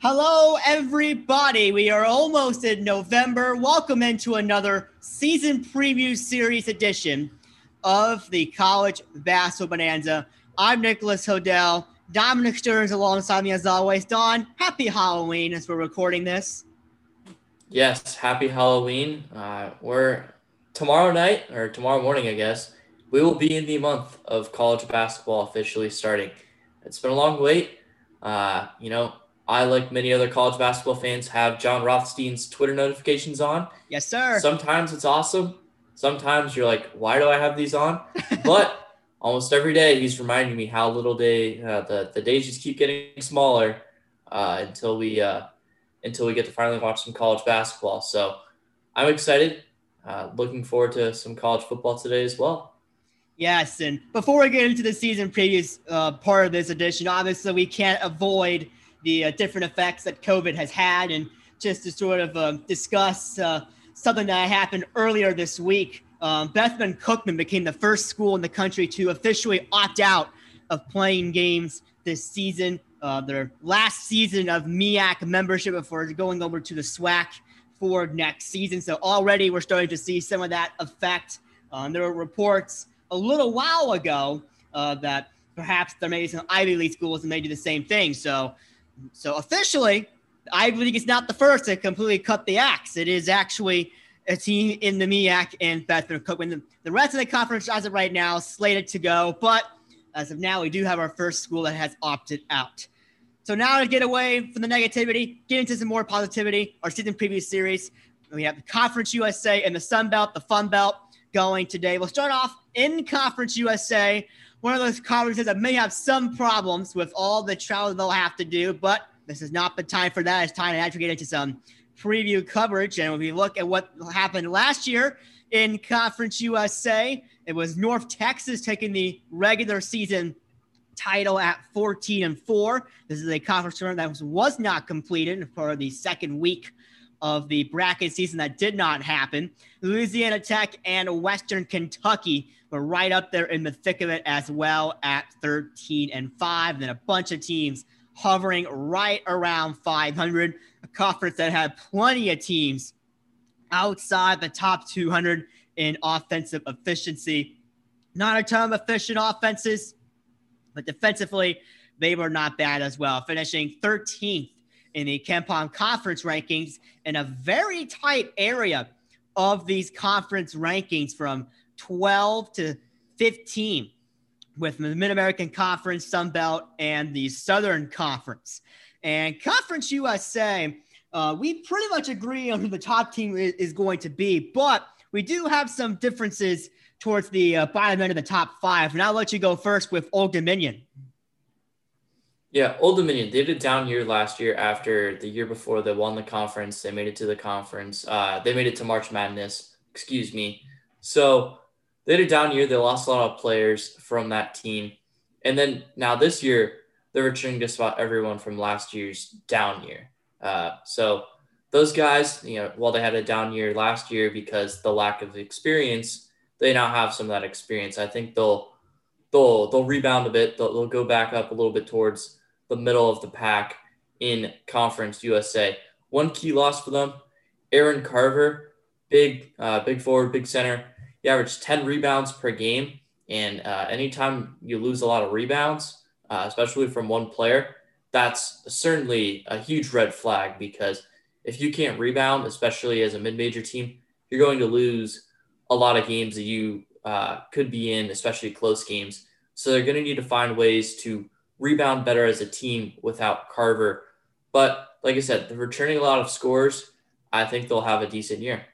Hello, everybody. We are almost in November. Welcome into another season preview series edition of the College Basketball Bonanza. I'm Nicholas Hodel. Dominic Stearns alongside me as always. Dom, happy Halloween as we're recording this. Yes, happy Halloween. Uh, we're tomorrow night or tomorrow morning, I guess. We will be in the month of college basketball officially starting. It's been a long wait. Uh, you know, I, like many other college basketball fans, have Jon Rothstein's Twitter notifications on. Yes, sir. Sometimes it's awesome. Sometimes you're like, why do I have these on? But almost every day he's reminding me how little day uh, the the days just keep getting smaller uh, until we uh, until we get to finally watch some college basketball. So I'm excited. Uh, looking forward to some college football today as well. Yes, and before we get into the season previous uh, part of this edition, obviously we can't avoid the uh, different effects that COVID has had, and just to sort of uh, discuss something that happened earlier this week. Um, Bethune Cookman became the first school in the country to officially opt out of playing games this season. Uh, their last season of MEAC membership before going over to the SWAC for next season. So already we're starting to see some of that effect. Um, there were reports a little while ago uh, that perhaps there may be some Ivy League schools that may do the same thing. So, so officially, Ivy League is not the first to completely cut the axe. It is actually a team in the MEAC and Bethune Cookman. The, the rest of the conference, as of right now, slated to go, but as of now, we do have our first school that has opted out. So now to get away from the negativity, get into some more positivity, our season preview series. We have the Conference USA and the Sun Belt, the Fun Belt going today. We'll start off in Conference USA, one of those conferences that may have some problems with all the travel they'll have to do, but this is not the time for that. It's time to actually get into some preview coverage. And when we look at what happened last year in Conference USA, it was North Texas taking the regular season title at 14 and 4. This is a conference tournament that was, was not completed for the second week of the bracket season that did not happen. Louisiana Tech and Western Kentucky were right up there in the thick of it as well at 13 and 5. And then a bunch of teams hovering right around 500, a conference that had plenty of teams outside the top 200 in offensive efficiency. Not a ton of efficient offenses, but defensively, they were not bad as well, finishing 13th in the KenPom conference rankings in a very tight area of these conference rankings from 12 to 15 with the Mid American Conference, Sun Belt, and the Southern Conference. And Conference USA, uh, we pretty much agree on who the top team is, going to be, but we do have some differences towards the uh, bottom end of the top five. And I'll let you go first with Old Dominion. Yeah, Old Dominion. They did a down year last year after the year before they won the conference. They made it to the conference. Uh, they made it to March Madness, excuse me. So they had a down year. They lost a lot of players from that team. And then now this year, they're returning just about everyone from last year's down year. Uh, so those guys, you know, while they had a down year last year because the lack of experience, they now have some of that experience. I think they'll they'll they'll rebound a bit. They'll, they'll go back up a little bit towards the middle of the pack in Conference USA. One key loss for them, Aaron Carver, big uh, big forward, big center he averaged 10 rebounds per game. And uh, anytime you lose a lot of rebounds, uh, especially from one player, that's certainly a huge red flag because if you can't rebound, especially as a mid major team, you're going to lose a lot of games that you uh, could be in, especially close games. So they're going to need to find ways to rebound better as a team without Carver. But like I said, they're returning a lot of scores. I think they'll have a decent year.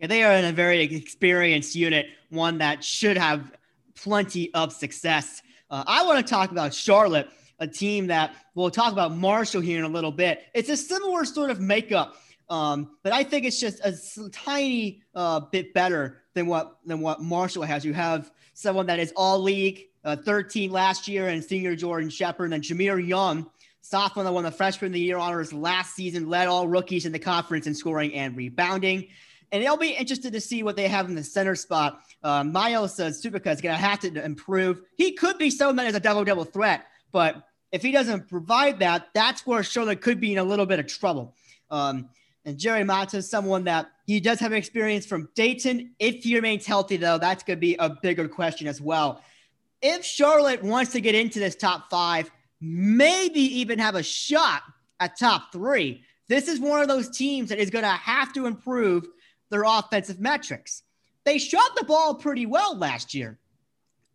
And they are in a very experienced unit, one that should have plenty of success. Uh, I want to talk about Charlotte, a team that we'll talk about Marshall here in a little bit. It's a similar sort of makeup, um, but I think it's just a tiny uh, bit better than what than what Marshall has. You have someone that is all league, uh, 13 last year, and senior Jordan Shepherd, and Jahmir Young, sophomore that won the freshman of the year honors last season, led all rookies in the conference in scoring and rebounding. And they'll be interested to see what they have in the center spot. Uh, Miles uh, Stupica is going to have to improve. He could be someone is a double double threat, but If he doesn't provide that, that's where Charlotte could be in a little bit of trouble. Um, and Jerry Mata is someone that he does have experience from Dayton. If he remains healthy, though, that's going to be a bigger question as well. If Charlotte wants to get into this top five, maybe even have a shot at top three, this is one of those teams that is going to have to improve their offensive metrics. They shot the ball pretty well last year.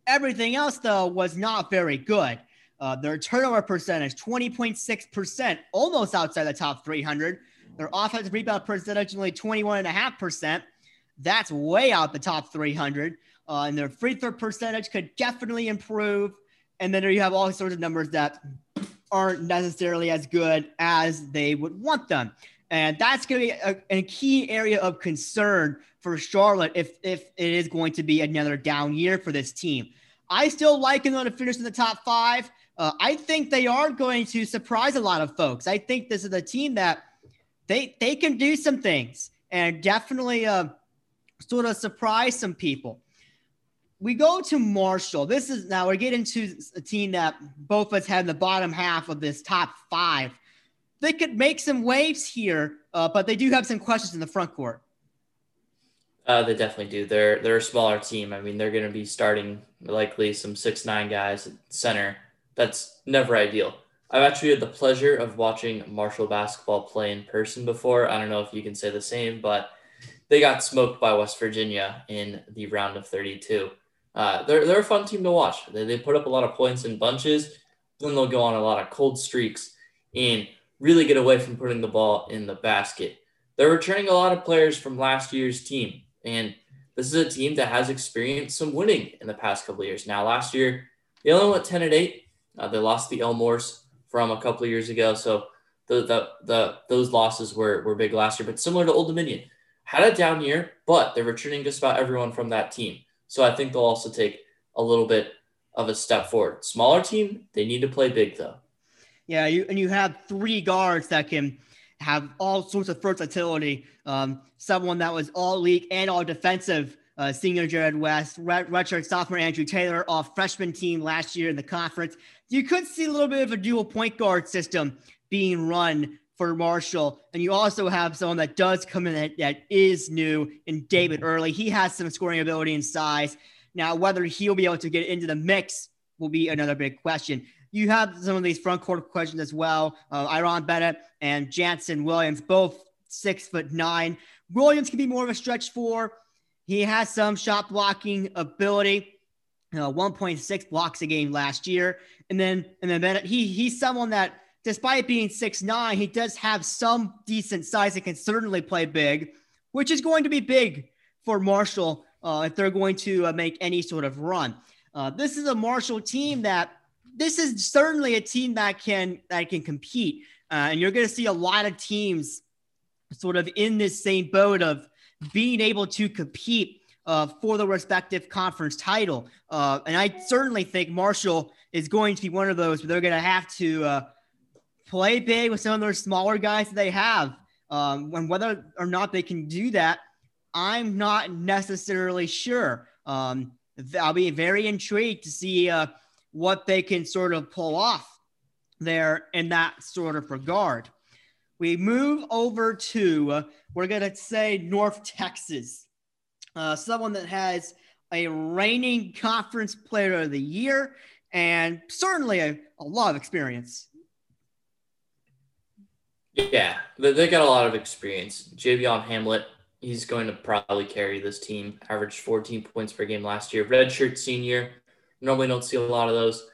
Everything else, though, was not very good. Uh, their turnover percentage, 20.6%, almost outside the top 300. Their offensive rebound percentage, only 21.5%. That's way out the top 300. Uh, and their free throw percentage could definitely improve. And then you have all sorts of numbers that aren't necessarily as good as they would want them. And that's going to be a, a, key area of concern for Charlotte if, if it is going to be another down year for this team. I still like them to finish in the top five. Uh, I think they are going to surprise a lot of folks. I think this is a team that they they can do some things and definitely uh, sort of surprise some people. We go to Marshall. This is now we're getting to a team that both of us had in the bottom half of this top five they could make some waves here, uh, but they do have some questions in the front court. Uh, they definitely do. They're they're a smaller team. I mean, they're going to be starting likely some six nine guys at center. That's never ideal. I've actually had the pleasure of watching Marshall basketball play in person before. I don't know if you can say the same, but they got smoked by West Virginia in the round of 32. Uh, they're, they're a fun team to watch. They, they put up a lot of points in bunches, then they'll go on a lot of cold streaks. And really get away from putting the ball in the basket. They're returning a lot of players from last year's team, and this is a team that has experienced some winning in the past couple years. Now, last year they only went ten and eight. Uh, they lost the Elmores from a couple of years ago, so the, the the those losses were were big last year. But similar to Old Dominion, had a down year, but they're returning just about everyone from that team. So I think they'll also take a little bit of a step forward. Smaller team, they need to play big though. Yeah, you and you have three guards that can have all sorts of versatility. Um, someone that was all league and all defensive. Uh, senior Jarrod West, redshirt sophomore Andrew Taylor, off freshman team last year in the conference. You could see a little bit of a dual point guard system being run for Marshall. And you also have someone that does come in that, that is new in David Early. He has some scoring ability and size. Now, whether he'll be able to get into the mix will be another big question you have some of these front court questions as well. Uh, Iran Bennett and Jannson Williams, both six foot nine. Williams can be more of a stretch four. He has some shot blocking ability. Uh, 1.6 blocks a game last year, and then and then Bennett, he he's someone that, despite being six nine, he does have some decent size and can certainly play big, which is going to be big for Marshall uh, if they're going to uh, make any sort of run. Uh, this is a Marshall team that this is certainly a team that can that can compete, uh, and you're going to see a lot of teams sort of in this same boat of being able to compete uh, for the respective conference title. Uh, and I certainly think Marshall is going to be one of those where they're going to have to uh, play big with some of those smaller guys that they have. Um, and whether or not they can do that, I'm not necessarily sure. Um, I'll be very intrigued to see uh, what they can sort of pull off there in that sort of regard. We move over to, uh, we're going to say North Texas, uh, someone that has a reigning conference player of the year and certainly a, a lot of experience. Yeah, they got a lot of experience. Javion Hamlet, he's going to probably carry this team. Averaged 14 points per game last year. Redshirt senior, Normally don't see a lot of those.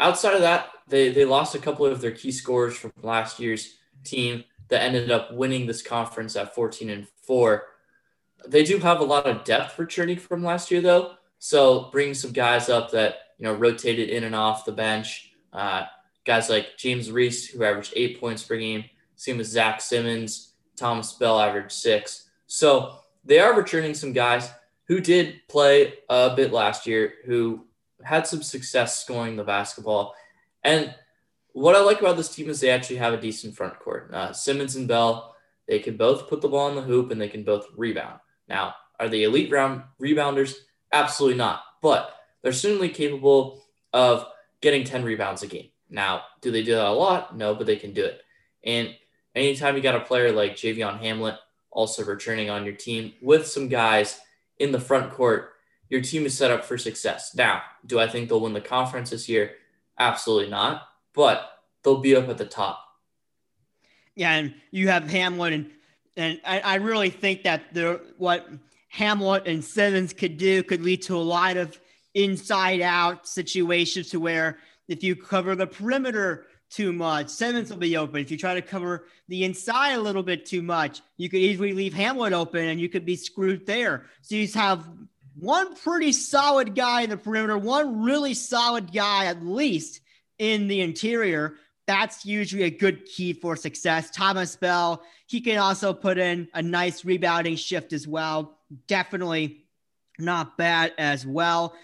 Outside of that, they, they lost a couple of their key scorers from last year's team that ended up winning this conference at 14 and 4. They do have a lot of depth returning from last year, though. So bringing some guys up that, you know, rotated in and off the bench. Uh, guys like James Reese, who averaged eight points per game. Same as Zach Simmons. Thomas Bell averaged six. So they are returning some guys who did play a bit last year, who had some success scoring the basketball. And what I like about this team is they actually have a decent front court. Uh, Simmons and Bell, they can both put the ball in the hoop and they can both rebound. Now, are they elite round rebounders? Absolutely not. But they're certainly capable of getting 10 rebounds a game. Now, do they do that a lot? No, but they can do it. And anytime you got a player like Javion Hamlet also returning on your team with some guys in the front court, your team is set up for success. Now, do I think they'll win the conference this year? Absolutely not. But they'll be up at the top. Yeah, and you have Hamlet, and and I, I really think that the what Hamlet and Simmons could do could lead to a lot of inside out situations to where if you cover the perimeter too much, Simmons will be open. If you try to cover the inside a little bit too much, you could easily leave Hamlet open and you could be screwed there. So you have one pretty solid guy in the perimeter, one really solid guy at least in the interior that's usually a good key for success. Thomas Bell, he can also put in a nice rebounding shift as well. Definitely not bad as well.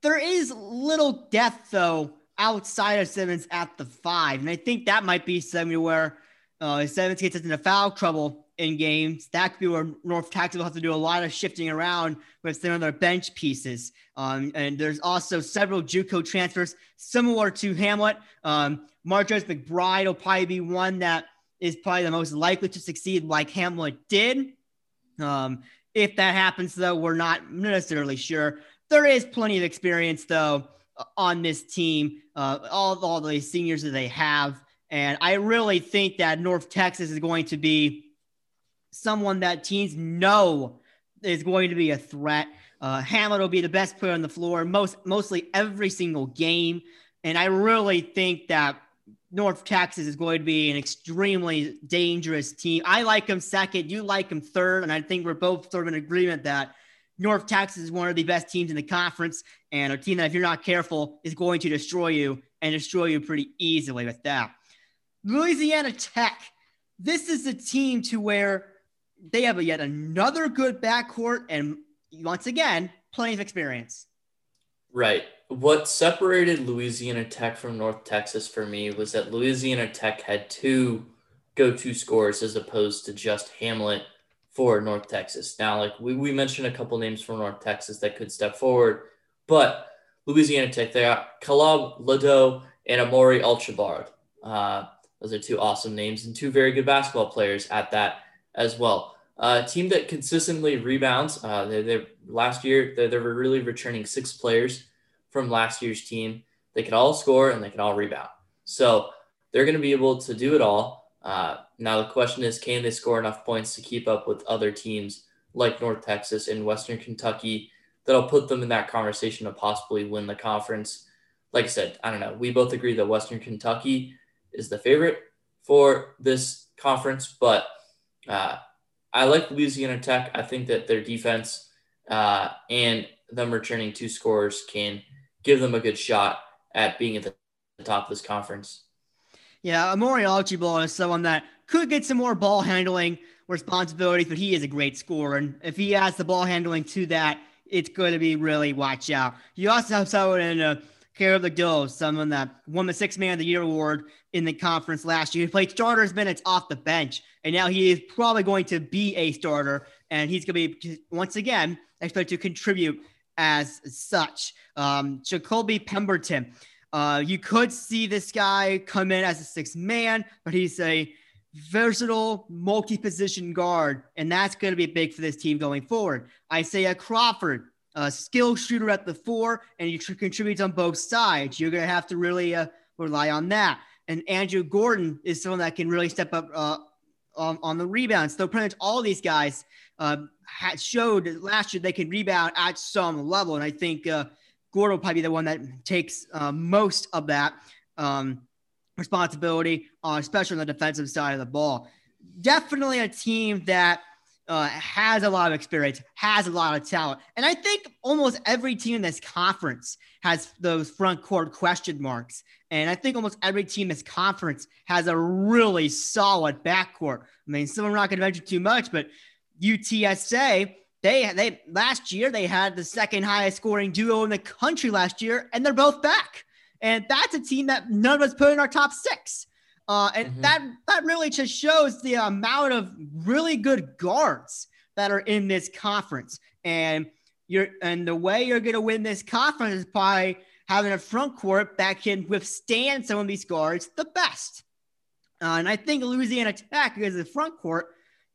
There is little depth though outside of Simmons at the five, and I think that might be somewhere where uh, Simmons gets into foul trouble in games. That could be where North Texas will have to do a lot of shifting around with some of their bench pieces. Um, and there's also several JUCO transfers similar to Hamlet. Um, Marcus McBride will probably be one that is probably the most likely to succeed, like Hamlet did. Um, if that happens, though, we're not necessarily sure. There is plenty of experience, though, on this team. Uh, all all the seniors that they have, and I really think that North Texas is going to be someone that teams know is going to be a threat. Uh, Hamlet will be the best player on the floor most mostly every single game, and I really think that North Texas is going to be an extremely dangerous team. I like them second, you like them third, and I think we're both sort of in agreement that North Texas is one of the best teams in the conference, and a team that, if you're not careful, is going to destroy you and destroy you pretty easily with that. Louisiana Tech, this is a team to where they have a yet another good backcourt and once again, plenty of experience. Right. What separated Louisiana Tech from North Texas for me was that Louisiana Tech had two go-to scores as opposed to just Hamlet for North Texas. Now, like we, we mentioned a couple names from North Texas that could step forward, but Louisiana Tech, they got Kalob Ledoux and Amorie Archibald. Uh, those are two awesome names and two very good basketball players at that as well. A team that consistently rebounds. Uh, they, they last year they, they were really returning six players from last year's team. They can all score and they can all rebound. So they're going to be able to do it all. Uh, now the question is, can they score enough points to keep up with other teams like North Texas and Western Kentucky that'll put them in that conversation to possibly win the conference? Like I said, I don't know. We both agree that Western Kentucky is the favorite for this conference, but uh, I like Louisiana Tech. I think that their defense uh, and them returning two scores can give them a good shot at being at the top of this conference. Yeah, Amorie Archibald is someone that could get some more ball handling responsibilities, but he is a great scorer. And if he has the ball handling to that, it's going to be really watch out. You also have someone in uh, Kalob Ledoux, someone that won the Six Man of the Year award in the conference last year. He played starters minutes off the bench, and now he is probably going to be a starter, and he's going to be once again expected to contribute as such. Um, JaColby Pemberton. Uh, you could see this guy come in as a six man, but he's a versatile multi-position guard, and that's going to be big for this team going forward. Isaiah Crawford, a skill shooter at the four, and he tr- contributes on both sides. You're going to have to really uh, rely on that. And Andrew Gordon is someone that can really step up uh, on, on, the rebounds. So pretty much all these guys uh, had showed last year they can rebound at some level, and I think uh, Gordon will probably be the one that takes uh, most of that um, responsibility, uh, especially on the defensive side of the ball. Definitely a team that uh, has a lot of experience, has a lot of talent. And I think almost every team in this conference has those front court question marks. And I think almost every team in this conference has a really solid backcourt. I mean, some are not going to mention too much, but UTSA, they they last year they had the second highest scoring duo in the country last year, and they're both back. And that's a team that none of us put in our top six. Uh, and mm-hmm. that that really just shows the amount of really good guards that are in this conference. And you're and the way you're going to win this conference is by having a front court that can withstand some of these guards the best. Uh, and I think Louisiana Tech is a front court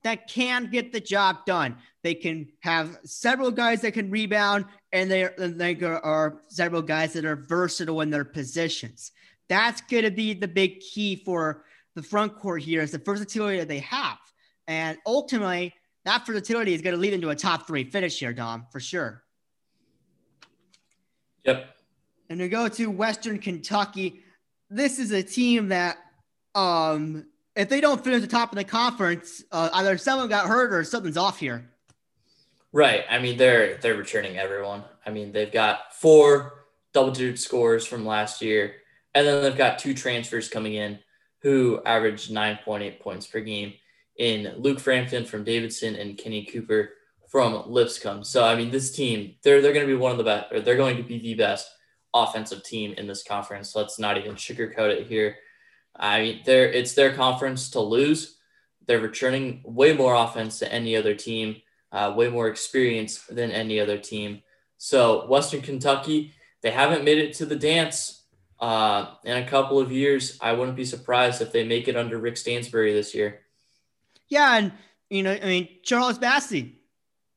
that can get the job done. They can have several guys that can rebound, and they, they are several guys that are versatile in their positions. That's going to be the big key for the front court here is the versatility that they have. And ultimately, that versatility is going to lead into a top three finish here, Dom, for sure. Yep. And to go to Western Kentucky, this is a team that, um, if they don't finish the top of the conference, uh, either someone got hurt or something's off here. Right. I mean, they're they're returning everyone. I mean, they've got four double-digit scores from last year, and then they've got two transfers coming in who averaged 9.8 points per game in Luke Frampton from Davidson and Kenny Cooper from Lipscomb. So I mean, this team they're they're going to be one of the best, or they're going to be the best offensive team in this conference. Let's not even sugarcoat it here. I mean, they're it's their conference to lose. They're returning way more offense than any other team, uh, way more experience than any other team. So Western Kentucky, they haven't made it to the dance uh, in a couple of years. I wouldn't be surprised if they make it under Rick Stansbury this year. Yeah, and you know, I mean, Charles Bassey,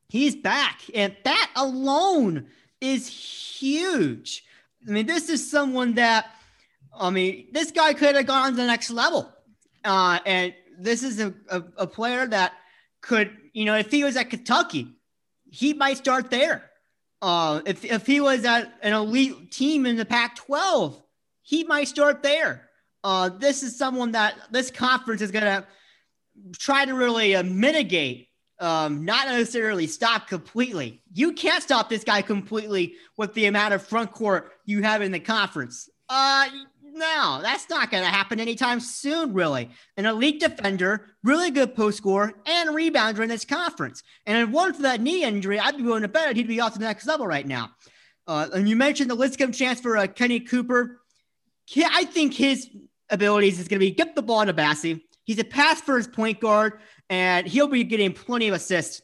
he's back, and that alone is huge. I mean, this is someone that, I mean, this guy could have gone to the next level, uh, and this is a, a, a player that could, you know, if he was at Kentucky, he might start there. Uh, if, if he was at an elite team in the Pac 12, he might start there. Uh, this is someone that this conference is going to try to really uh, mitigate, um, not necessarily stop completely. You can't stop this guy completely with the amount of front court you have in the conference. Uh, no, that's not going to happen anytime soon, really. An elite defender, really good post scorer, and rebounder in this conference. And if one for that knee injury, I'd be willing to bet he'd be off to the next level right now. Uh, and you mentioned the Lipscomb chance for uh, Kenny Cooper. I think his abilities is going to be get the ball to Bassey, He's a pass first point guard, and he'll be getting plenty of assists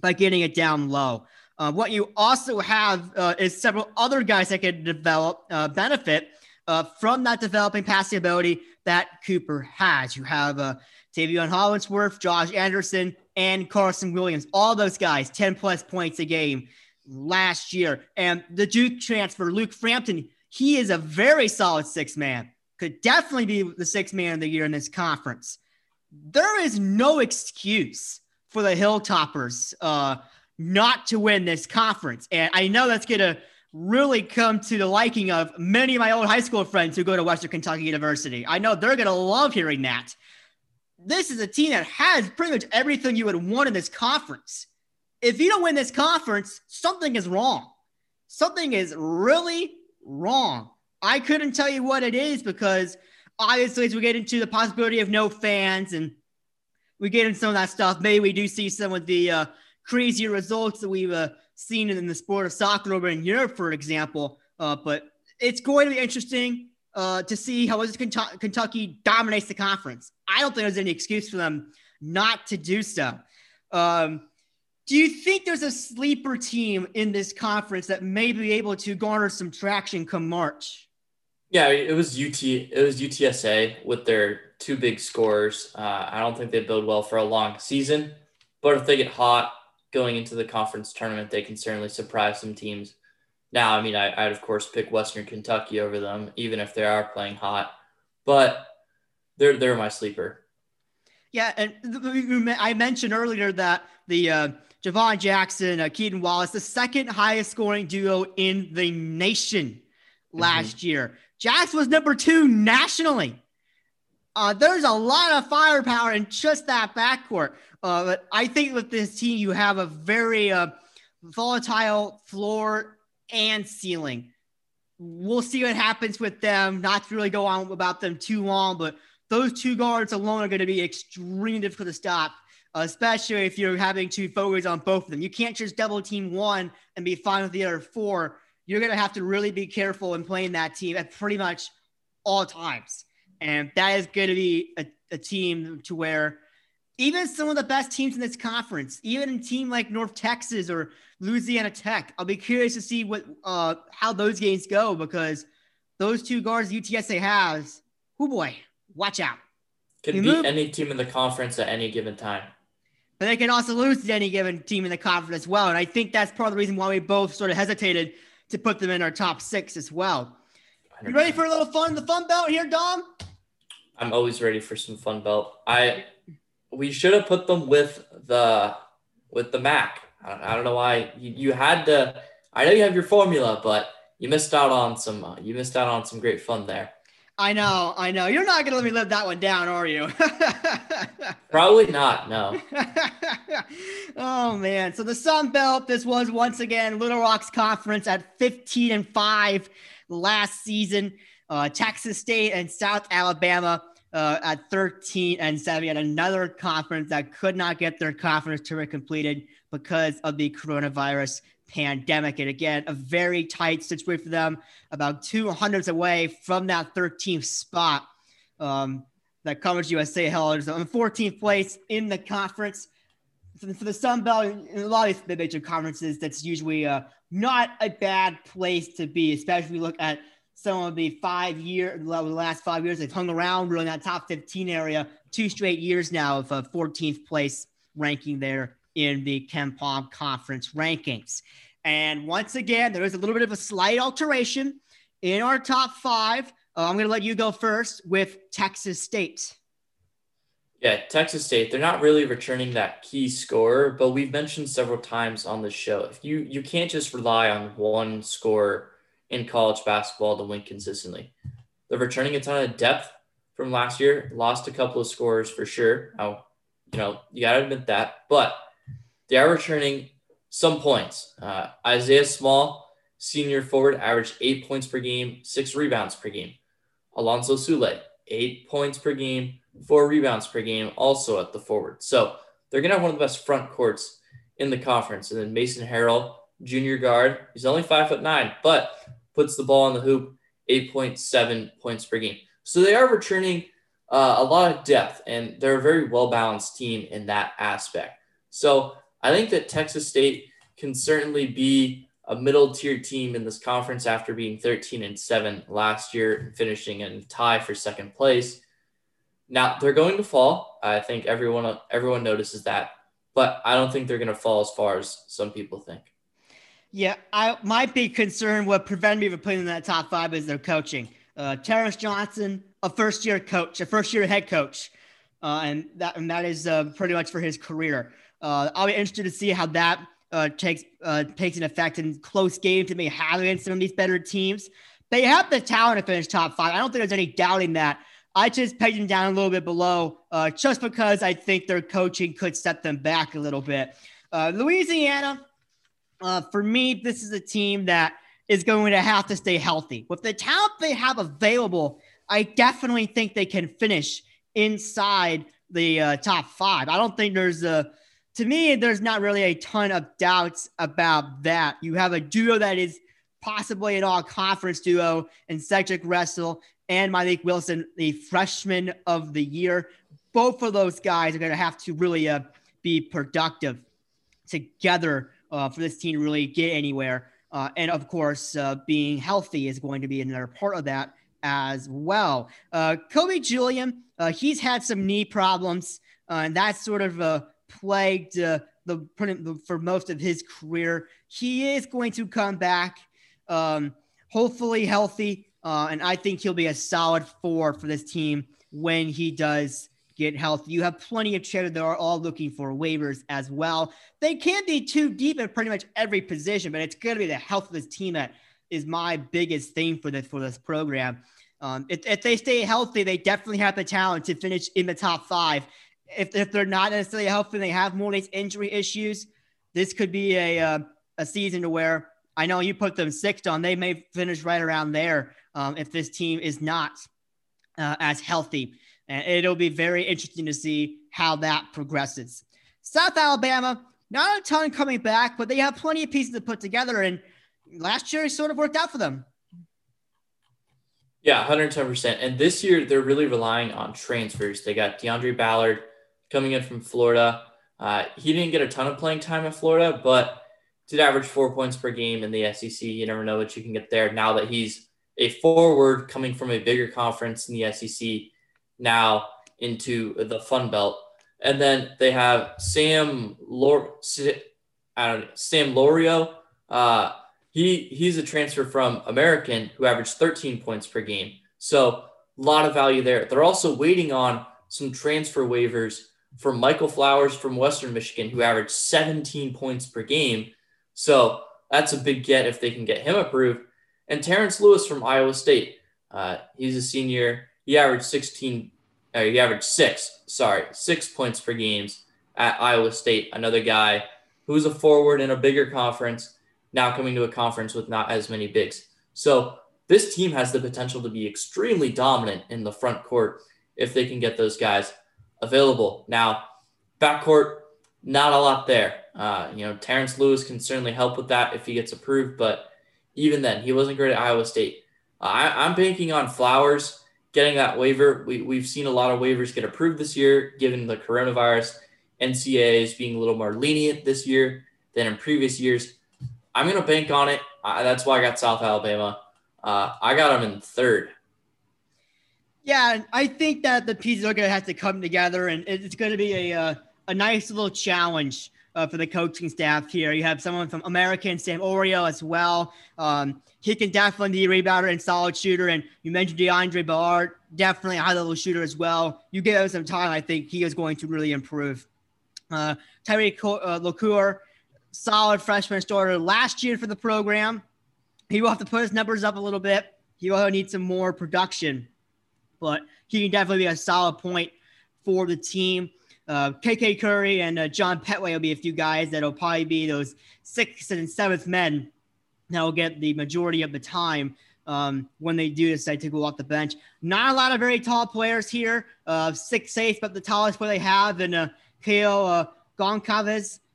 by getting it down low. Uh, what you also have uh, is several other guys that can develop uh, benefit uh, from that developing passing ability that Cooper has. You have uh, Tavion Josh Anderson, and Carson Williams. All those guys, 10 plus points a game last year. And the Duke transfer, Luke Frampton, he is a very solid six man could definitely be the sixth man of the year in this conference. There is no excuse for the Hilltoppers uh, not to win this conference. And I know that's going to really come to the liking of many of my old high school friends who go to Western Kentucky University. I know they're going to love hearing that. This is a team that has pretty much everything you would want in this conference. If you don't win this conference, something is wrong. Something is really wrong. I couldn't tell you what it is because obviously, as we get into the possibility of no fans and we get into some of that stuff, maybe we do see some of the uh, crazier results that we've uh, seen in the sport of soccer over in Europe, for example. Uh, but it's going to be interesting uh, to see how Kentucky dominates the conference. I don't think there's any excuse for them not to do so. Um, do you think there's a sleeper team in this conference that may be able to garner some traction come March? Yeah, it was UT. It was UTSA with their two big scores. Uh, I don't think they build well for a long season, but if they get hot going into the conference tournament, they can certainly surprise some teams. Now, I mean, I, would of course pick Western Kentucky over them, even if they are playing hot. But they're they're my sleeper. Yeah, and I mentioned earlier that the uh, Jhivvan Jackson, uh, Keaton Wallace, the second highest scoring duo in the nation last mm-hmm. year. Jax was number two nationally. Uh, there's a lot of firepower in just that backcourt. Uh, but I think with this team, you have a very uh, volatile floor and ceiling. We'll see what happens with them. Not to really go on about them too long, but those two guards alone are going to be extremely difficult to stop, especially if you're having to focus on both of them. You can't just double team one and be fine with the other four you're going to have to really be careful in playing that team at pretty much all times. And that is going to be a, a team to where even some of the best teams in this conference, even a team like North Texas or Louisiana Tech. I'll be curious to see what uh, how those games go because those two guards UTSA has, oh boy, watch out. Can beat move, any team in the conference at any given time. But they can also lose to any given team in the conference as well. And I think that's part of the reason why we both sort of hesitated to put them in our top six as well. You ready for a little fun? The fun belt here, Dom? I'm always ready for some fun belt. I we should have put them with the with the Mac. I, I don't know why you, you, had to. I know you have your formula, but you missed out on some. Uh, you missed out on some great fun there. I know, I know. You're not gonna let me live that one down, are you? Probably not. No. oh man. So the Sun Belt. This was once again Little Rock's conference at 15 and five last season. Uh, Texas State and South Alabama uh, at 13 and 7 at another conference that could not get their conference tournament completed because of the coronavirus pandemic. And again, a very tight situation for them, about two hundreds away from that 13th spot um, that Conference USA held. So in 14th place in the conference. For the, Sun Belt, a lot of these major conferences, that's usually uh, not a bad place to be, especially if we look at some of the five year, the last five years, they've hung around really in that top 15 area, two straight years now of a 14th place ranking there in the KenPom conference rankings. And once again, there is a little bit of a slight alteration in our top five. Uh, I'm going to let you go first with Texas State. Yeah, Texas State. They're not really returning that key scorer, but we've mentioned several times on the show. If you you can't just rely on one scorer in college basketball to win consistently. They're returning a ton of depth from last year, lost a couple of scores for sure. Oh, you know, you got to admit that, but they are returning some points. Uh, Isaiah Small, senior forward, averaged eight points per game, six rebounds per game. Alonzo Sule, eight points per game, four rebounds per game, also at the forward. So they're going to have one of the best front courts in the conference. And then Mason Harrell, junior guard, he's only five foot nine, but puts the ball in the hoop, 8.7 points per game. So they are returning uh, a lot of depth, and they're a very well balanced team in that aspect. So I think that Texas State can certainly be a middle tier team in this conference after being 13 and 7 last year and finishing in tie for second place. Now they're going to fall. I think everyone everyone notices that, but I don't think they're going to fall as far as some people think. Yeah, I my big concern what prevented me from putting in that top five is their coaching. Uh, Terrence Johnson, a first year coach, a first year head coach, uh, and that and that is uh, pretty much for his career. Uh, I'll be interested to see how that uh, takes uh, takes an effect in close games that may have against some of these better teams. They have the talent to finish top five. I don't think there's any doubting that. I just pegged them down a little bit below, uh, just because I think their coaching could set them back a little bit. Uh, Louisiana, uh, for me, this is a team that is going to have to stay healthy. With the talent they have available, I definitely think they can finish inside the uh, top five. I don't think there's a, to me, there's not really a ton of doubts about that. You have a duo that is possibly an all conference duo and Cedric Russell and Mylik Wilson, the freshman of the year. Both of those guys are going to have to really uh, be productive together uh, for this team to really get anywhere. Uh, and of course, uh, being healthy is going to be another part of that as well. Uh, Kobe Julien, uh, he's had some knee problems, and that's sort of plagued the for most of his career. He is going to come back, um, hopefully healthy, and I think he'll be a solid four for this team when he does get healthy. You have plenty of cheddar that are all looking for waivers as well. They can't be too deep in pretty much every position, but it's going to be the health of this team that is my biggest thing for this for this program. Um, if, if they stay healthy, they definitely have the talent to finish in the top five. If, if they're not necessarily healthy, and they have more of these injury issues. This could be a uh, a season to where I know you put them sixth on. They may finish right around there um, if this team is not uh, as healthy and it'll be very interesting to see how that progresses. South Alabama, not a ton coming back, but they have plenty of pieces to put together. And last year, it sort of worked out for them. Yeah, 110%. And this year, they're really relying on transfers. They got DeAndre Ballard coming in from Florida. Uh, he didn't get a ton of playing time in Florida, but did average four points per game in the SEC. You never know what you can get there now that he's a forward coming from a bigger conference in the SEC now into the Fun Belt. And then they have Sam Lor- I don't know, Sam Lorio. Uh, he he's a transfer from American who averaged 13 points per game. So a lot of value there. They're also waiting on some transfer waivers for Michael Flowers from Western Michigan, who averaged 17 points per game. So that's a big get if they can get him approved. And Terrence Lewis from Iowa State. Uh, he's a senior. He averaged 16, uh, he averaged six, sorry, six points per games at Iowa State. Another guy who's a forward in a bigger conference, now coming to a conference with not as many bigs. So this team has the potential to be extremely dominant in the front court if they can get those guys available. Now, backcourt, not a lot there. Uh, you know, Terrence Lewis can certainly help with that if he gets approved, but even then, he wasn't great at Iowa State. Uh, I, am banking on Flowers getting that waiver. We, we've seen a lot of waivers get approved this year, given the coronavirus. NCAA is being a little more lenient this year than in previous years. I'm going to bank on it. Uh, that's why I got South Alabama. Uh, I got them in third. Yeah, I think that the pieces are going to have to come together, and it's going to be a uh, a nice little challenge uh, for the coaching staff here. You have someone from American, Sam Lorio, as well. Um, he can definitely be a rebounder and solid shooter. And you mentioned DeAndre Ballard, definitely a high level shooter as well. You give him some time, I think he is going to really improve. Uh, Tyree uh, LaCour, solid freshman starter last year for the program. He will have to put his numbers up a little bit. He will need some more production but he can definitely be a solid point for the team. Uh, KK Curry and uh, John Petway will be a few guys that'll probably be those sixth and seventh men that will get the majority of the time um, when they do decide to go off the bench. Not a lot of very tall players here. Uh, six eighth, but the tallest player they have, and uh, Kale uh.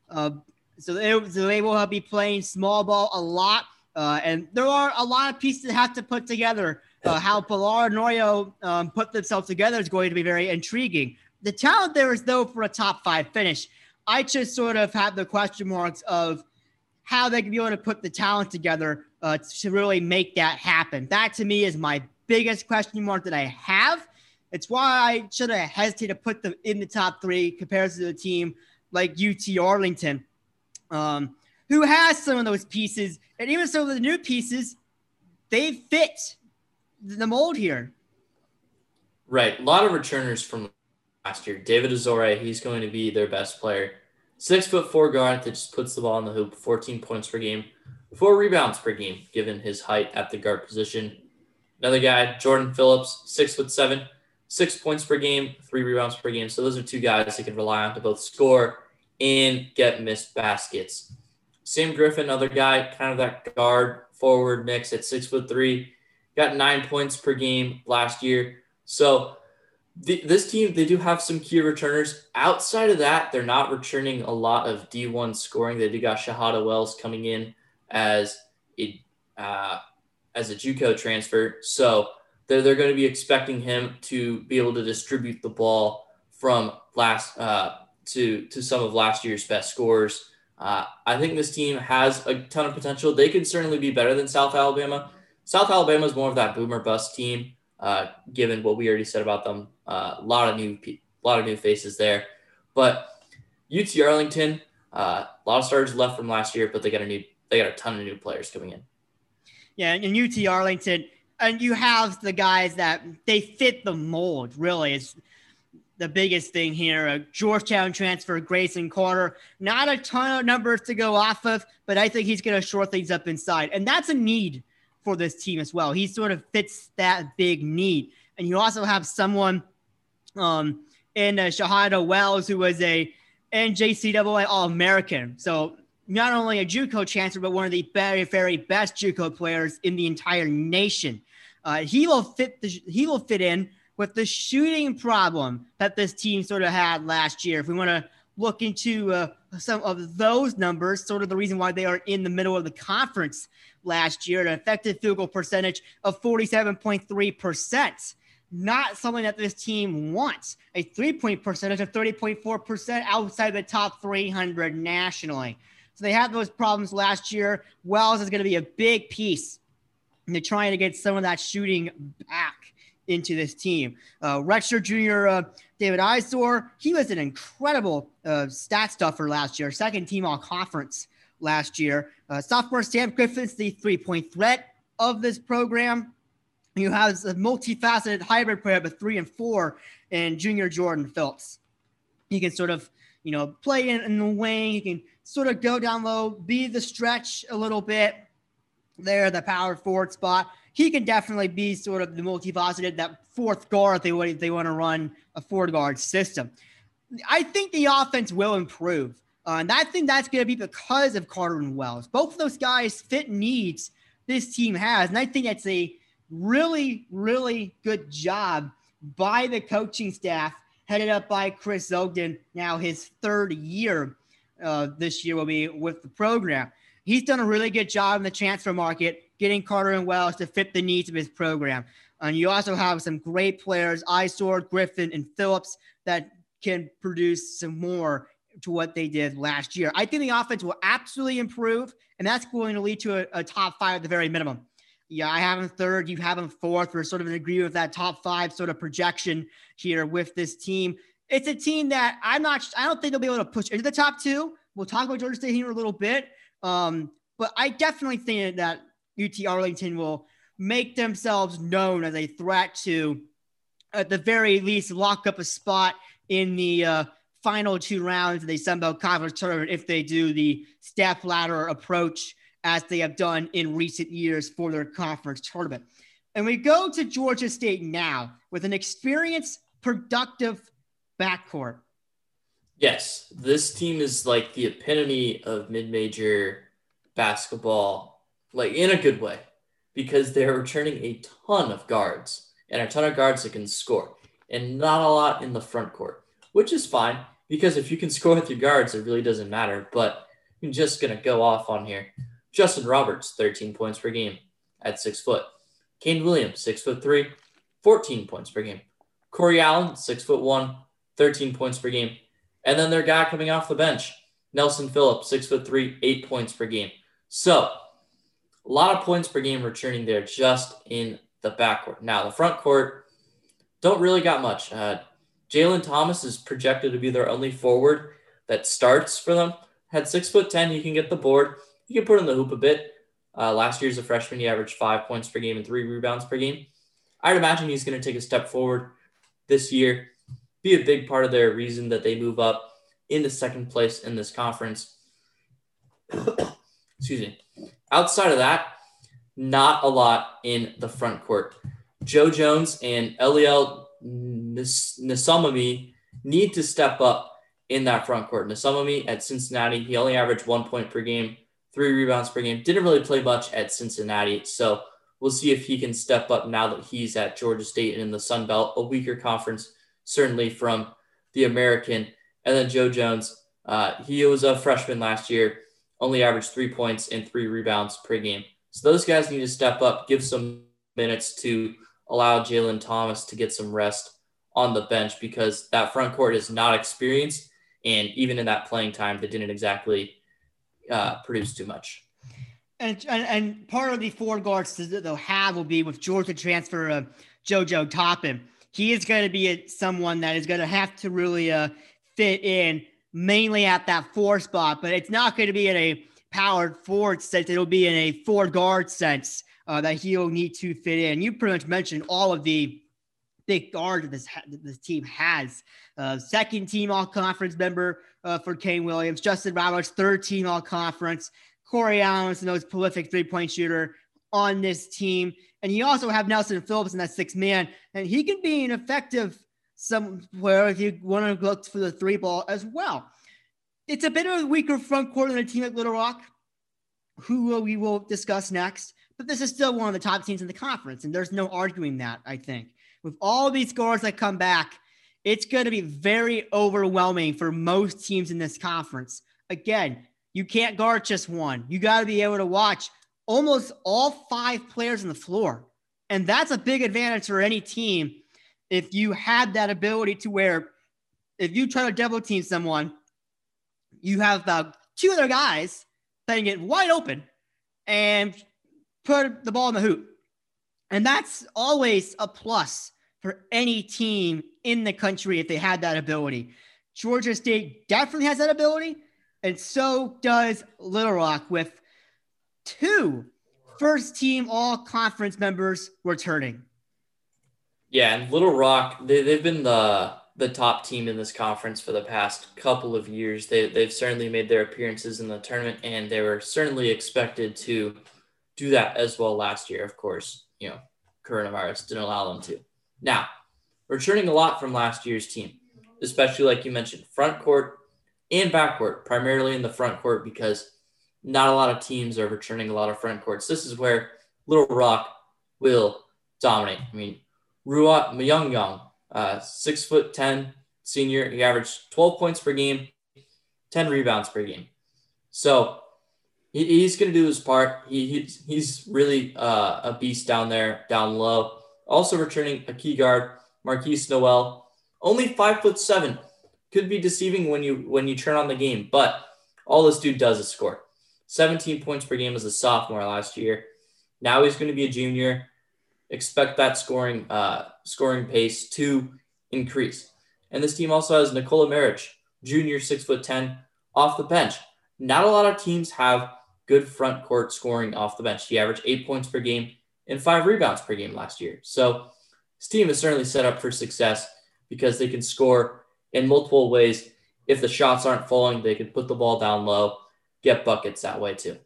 Uh, so, they, so they will be playing small ball a lot. Uh, and there are a lot of pieces that have to put together uh, how and Lorio um, put themselves together is going to be very intriguing. The talent there is, though, for a top five finish. I just sort of have the question marks of how they can be able to put the talent together uh, to really make that happen. That to me is my biggest question mark that I have. It's why I should have hesitated to put them in the top three compared to the team like UT Arlington, um, who has some of those pieces. And even some of the new pieces, they fit the mold here. Right. A lot of returners from last year. David Azore, he's going to be their best player. Six foot four guard that just puts the ball in the hoop, 14 points per game, four rebounds per game, given his height at the guard position. Another guy, Jordan Phillips, six foot seven, six points per game, three rebounds per game. So those are two guys that can rely on to both score and get missed baskets. Sam Griffin, another guy, kind of that guard forward mix at six foot three, got nine points per game last year. So this team, they do have some key returners. Outside of that, they're not returning a lot of D1 scoring. They do got Shahada Wells coming in as a uh, as a JUCO transfer. So they're, they're going to be expecting him to be able to distribute the ball from last uh, to to some of last year's best scorers. Uh, I think this team has a ton of potential. They could certainly be better than South Alabama. South Alabama is more of that boomer bust team, uh, given what we already said about them. Uh, a lot of new, a lot of new faces there, but UT Arlington, uh, a lot of starters left from last year, but they got a new, they got a ton of new players coming in. Yeah, and UT Arlington, and you have the guys that they fit the mold. Really, is the biggest thing here. A Georgetown transfer, Grayson Carter. Not a ton of numbers to go off of, but I think he's going to shore things up inside, and that's a need for this team as well. He sort of fits that big need. And you also have someone um, in uh, Shahada Wells who was a NJCAA All American. So not only a JUCO chancellor, but one of the very, very best JUCO players in the entire nation. Uh, he will fit the he will fit in with the shooting problem that this team sort of had last year. If we want to look into uh, some of those numbers, sort of the reason why they are in the middle of the conference last year, an effective field goal percentage of 47.3%. not something that this team wants. A three point percentage of 30.4% outside the top 300 nationally. So they had those problems last year. Wells is going to be a big piece. And they're trying to get some of that shooting back into this team. Uh, Rexer Jr. Uh, David Azore, he was an incredible uh, stat stuffer last year, second team all conference last year. Uh, sophomore Sam Griffin's the three point threat of this program. You have a multifaceted hybrid player, but three and four, and junior Jordan Phelps. He can sort of, you know, play in, in the wing. He can sort of go down low, be the stretch a little bit there, the power forward spot. He can definitely be sort of the multifaceted, that fourth guard they want, they want to run a four guard system. I think the offense will improve. Uh, and I think that's going to be because of Carter and Wells. Both of those guys fit needs this team has. And I think that's a really, really good job by the coaching staff, headed up by Chris Ogden, now his third year uh, this year will be with the program. He's done a really good job in the transfer market, getting Carter and Wells to fit the needs of his program. And you also have some great players, Azore, Griffin, and Phillips, that can produce some more to what they did last year. I think the offense will absolutely improve, and that's going to lead to a, a top five at the very minimum. Yeah, I have him third. You have him fourth. We're sort of in agreement with that top five sort of projection here with this team. It's a team that I'm not. I don't think they'll be able to push into the top two. We'll talk about Georgia State here a little bit, um, but I definitely think that UT Arlington will make themselves known as a threat to, at the very least, lock up a spot in the uh, final two rounds of the Sun Belt Conference tournament if they do the step ladder approach as they have done in recent years for their conference tournament. And we go to Georgia State now with an experienced, productive backcourt. Yes, this team is like the epitome of mid-major basketball, like in a good way, because they're returning a ton of guards and a ton of guards that can score, and not a lot in the front court, which is fine because if you can score with your guards, it really doesn't matter. But I'm just gonna go off on here. Justin Roberts, 13 points per game at six foot. Kane Williams, six foot three, 14 points per game. Corey Allen, six foot one, 13 points per game. And then their guy coming off the bench, Nelson Phillips, six foot three, eight points per game. So a lot of points per game returning there just in the backcourt. Now the front court don't really got much. Uh, Jalen Thomas is projected to be their only forward that starts for them. Had six foot ten, he can get the board. He can put in the hoop a bit. Uh, last year as a freshman, he averaged five points per game and three rebounds per game. I'd imagine he's going to take a step forward this year be a big part of their reason that they move up into second place in this conference. Excuse me. Outside of that, not a lot in the front court. Joe Jones and Eliel Nsoseme need to step up in that front court. Nsoseme at Cincinnati, he only averaged one point per game, three rebounds per game. Didn't really play much at Cincinnati. So we'll see if he can step up now that he's at Georgia State and in the Sun Belt, a weaker conference certainly from the American. And then Joe Jones, uh, he was a freshman last year, only averaged three points and three rebounds per game. So those guys need to step up, give some minutes to allow Jalen Thomas to get some rest on the bench because that front court is not experienced. And even in that playing time, they didn't exactly uh, produce too much. And, and, and part of the four guards that they'll have will be with Georgia transfer uh, JoJo Toppin he is going to be a, someone that is going to have to really uh, fit in mainly at that four spot, but it's not going to be in a powered forward sense. It'll be in a four guard sense uh, that he'll need to fit in. You pretty much mentioned all of the big guards that this, this team has. Uh, second team all conference member uh, for Kane Williams, Justin Roberts, third team all conference. Corey Allen is the most prolific three point shooter on this team. And you also have Nelson Phillips in that six man, and he can be an effective somewhere if you want to look for the three ball as well. It's a bit of a weaker front court than a team like Little Rock, who we will discuss next. But this is still one of the top teams in the conference, and there's no arguing that, I think. With all these scores that come back, it's going to be very overwhelming for most teams in this conference. Again, you can't guard just one. You got to be able to watch almost all five players on the floor. And that's a big advantage for any team if you had that ability to where if you try to double team someone, you have about two other guys playing it wide open and put the ball in the hoop. And that's always a plus for any team in the country if they had that ability. Georgia State definitely has that ability, and so does Little Rock with two first team all conference members returning. Yeah, and Little Rock, they, they've been the the top team in this conference for the past couple of years. They, they've certainly made their appearances in the tournament, and they were certainly expected to do that as well last year. Of course, you know, coronavirus didn't allow them to. Now, returning a lot from last year's team, especially like you mentioned, front court and back court, primarily in the front court because not a lot of teams are returning a lot of front courts. This is where Little Rock will dominate. I mean, Ruot Monyyong, uh, six foot 10 senior. He averaged 12 points per game, 10 rebounds per game. So he, he's going to do his part. He, he's, he's really uh, a beast down there, down low. Also returning a key guard, Markquis Nowell, only five foot seven. Could be deceiving when you when you turn on the game, but all this dude does is score. 17 points per game as a sophomore last year. Now he's going to be a junior expect that scoring uh, scoring pace to increase. And this team also has Nikola Maric, junior, six foot ten, off the bench. Not a lot of teams have good front court scoring off the bench. He averaged eight points per game and five rebounds per game last year. So this team is certainly set up for success because they can score in multiple ways. If the shots aren't falling, they can put the ball down low, get buckets that way too.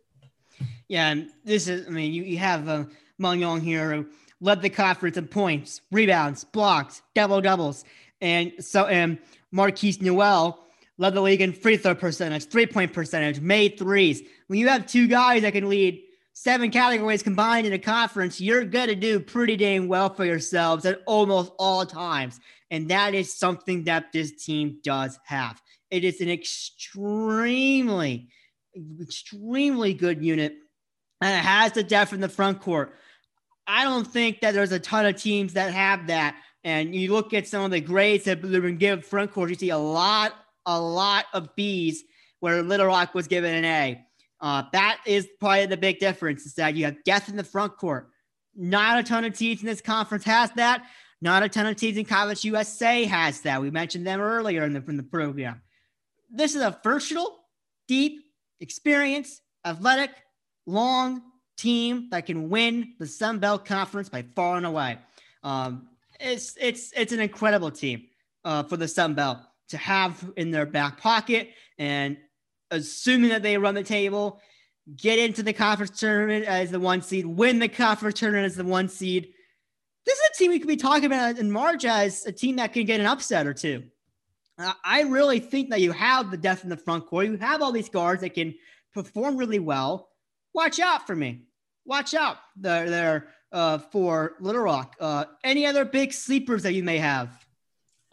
Yeah, and this is, I mean, you, you have uh, Monyyong here who led the conference in points, rebounds, blocks, double doubles. And so and Markquis Nowell led the league in free throw percentage, three point percentage, made threes. When you have two guys that can lead seven categories combined in a conference, you're going to do pretty dang well for yourselves at almost all times. And that is something that this team does have. It is an extremely, extremely good unit. And it has the depth in the front court. I don't think that there's a ton of teams that have that. And you look at some of the grades that have been given front court, you see a lot, a lot of B's where Little Rock was given an A. Uh, that is probably the big difference is that you have depth in the front court. Not a ton of teams in this conference has that. Not a ton of teams in College USA has that. We mentioned them earlier in the, in the program. This is a versatile, deep, experienced, athletic, long, team that can win the Sun Belt Conference by far and away. Um, it's it's it's an incredible team uh, for the Sun Belt to have in their back pocket, and assuming that they run the table, get into the conference tournament as the one seed, win the conference tournament as the one seed. This is a team we could be talking about in March as a team that can get an upset or two. I really think that you have the depth in the front court. You have all these guards that can perform really well. Watch out for me watch out there, there uh, for Little Rock. Uh, any other big sleepers that you may have?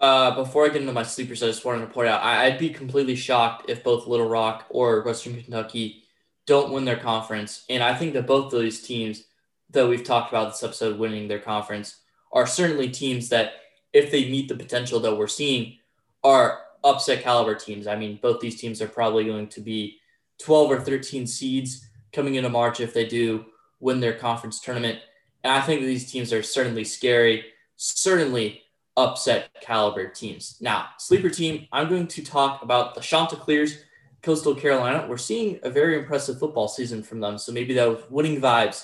Uh, before I get into my sleepers, I just wanted to point out I, would be completely shocked if both Little Rock or Western Kentucky don't win their conference. And I think that both of these teams that we've talked about this episode winning their conference are certainly teams that, if they meet the potential that we're seeing, are upset caliber teams. I mean, both these teams are probably going to be 12 or 13 seeds coming into March if they do win their conference tournament. And I think these teams are certainly scary, certainly upset caliber teams. Now, sleeper team, I'm going to talk about the Chanticleers, Coastal Carolina. We're seeing a very impressive football season from them. So maybe those winning vibes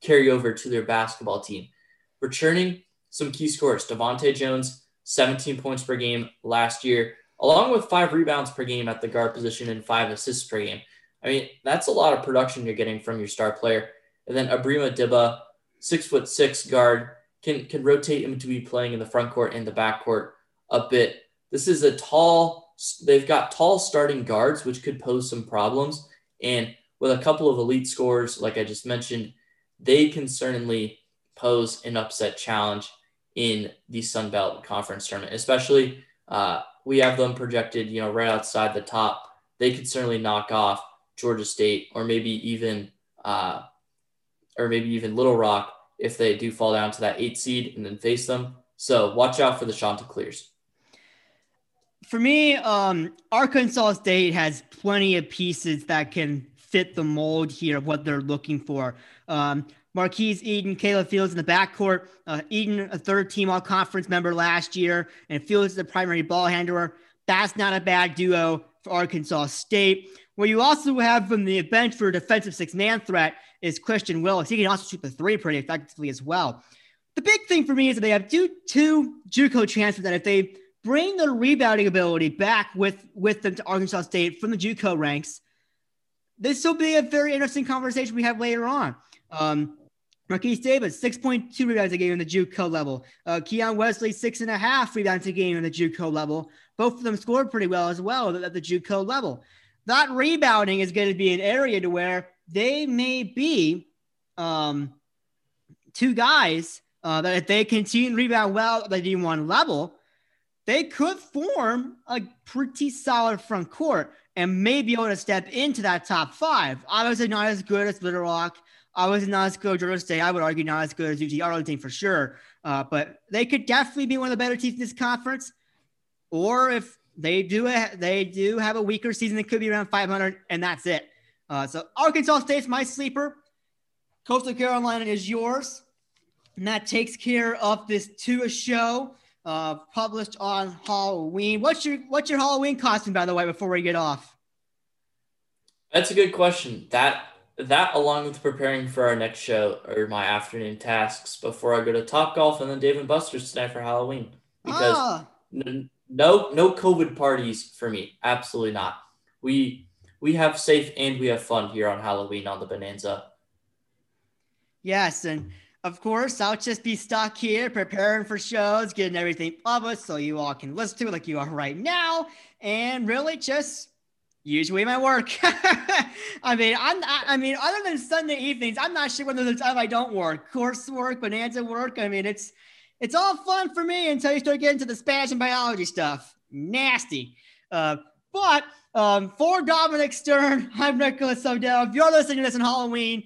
carry over to their basketball team. Returning some key scores, DeVante Jones, 17 points per game last year, along with five rebounds per game at the guard position and five assists per game. I mean, that's a lot of production you're getting from your star player. And then Ebrima Dibba, six foot six guard, can can rotate him to be playing in the front court and the back court a bit. This is a tall. They've got tall starting guards, which could pose some problems. And with a couple of elite scores, like I just mentioned, they can certainly pose an upset challenge in the Sun Belt Conference tournament. Especially, uh, we have them projected, you know, right outside the top. They could certainly knock off Georgia State or maybe even uh, or maybe even Little Rock if they do fall down to that eight seed and then face them. So watch out for the Chanticleers. For me, um, Arkansas State has plenty of pieces that can fit the mold here of what they're looking for. Um, Marquise Eaton, Caleb Fields in the backcourt. Uh, Eaton, a third team all conference member last year, and Fields is the primary ball handler. That's not a bad duo for Arkansas State. What you also have from the bench for defensive six man threat is Christian Willis. He can also shoot the three pretty effectively as well. The big thing for me is that they have two, two JUCO transfers that if they bring the rebounding ability back with, with them to Arkansas State from the JUCO ranks, this will be a very interesting conversation we have later on. Um, Marquise Davis, 6.2 rebounds a game in the JUCO level. Uh, Keon Wesley, six and a half rebounds a game in the JUCO level. Both of them scored pretty well as well at the JUCO level. That rebounding is going to be an area to where they may be um, two guys uh, that if they continue to rebound well at the D1 level, they could form a pretty solid front court and may be able to step into that top five. Obviously, not as good as Little Rock. Obviously, not as good as Georgia State. I would argue not as good as UT Arlington for sure. Uh, but they could definitely be one of the better teams in this conference. Or if they do a, they do have a weaker season, it could be around 500, and that's it. Uh, so Arkansas State's my sleeper. Coastal Carolina is yours. And that takes care of this to a show uh, published on Halloween. What's your what's your Halloween costume, by the way, before we get off? That's a good question. That that along with preparing for our next show are my afternoon tasks before I go to Top Golf and then Dave and Buster's tonight for Halloween. Because ah. n- no no COVID parties for me. Absolutely not. We we have safe and we have fun here on Halloween on the Bonanza. Yes, and of course, I'll just be stuck here preparing for shows, getting everything published so you all can listen to it like you are right now, and really just usually my work. I mean, I'm I mean, other than Sunday evenings, I'm not sure when there's a time I don't work. Coursework, bonanza work. I mean, it's it's all fun for me until you start getting to the Spanish and biology stuff. Nasty. Uh, but um, for Dominic Stern, I'm Nicholas Odell. If you're listening to this on Halloween,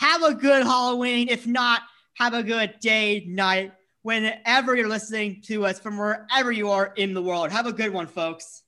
have a good Halloween. If not, have a good day, night, whenever you're listening to us from wherever you are in the world. Have a good one, folks.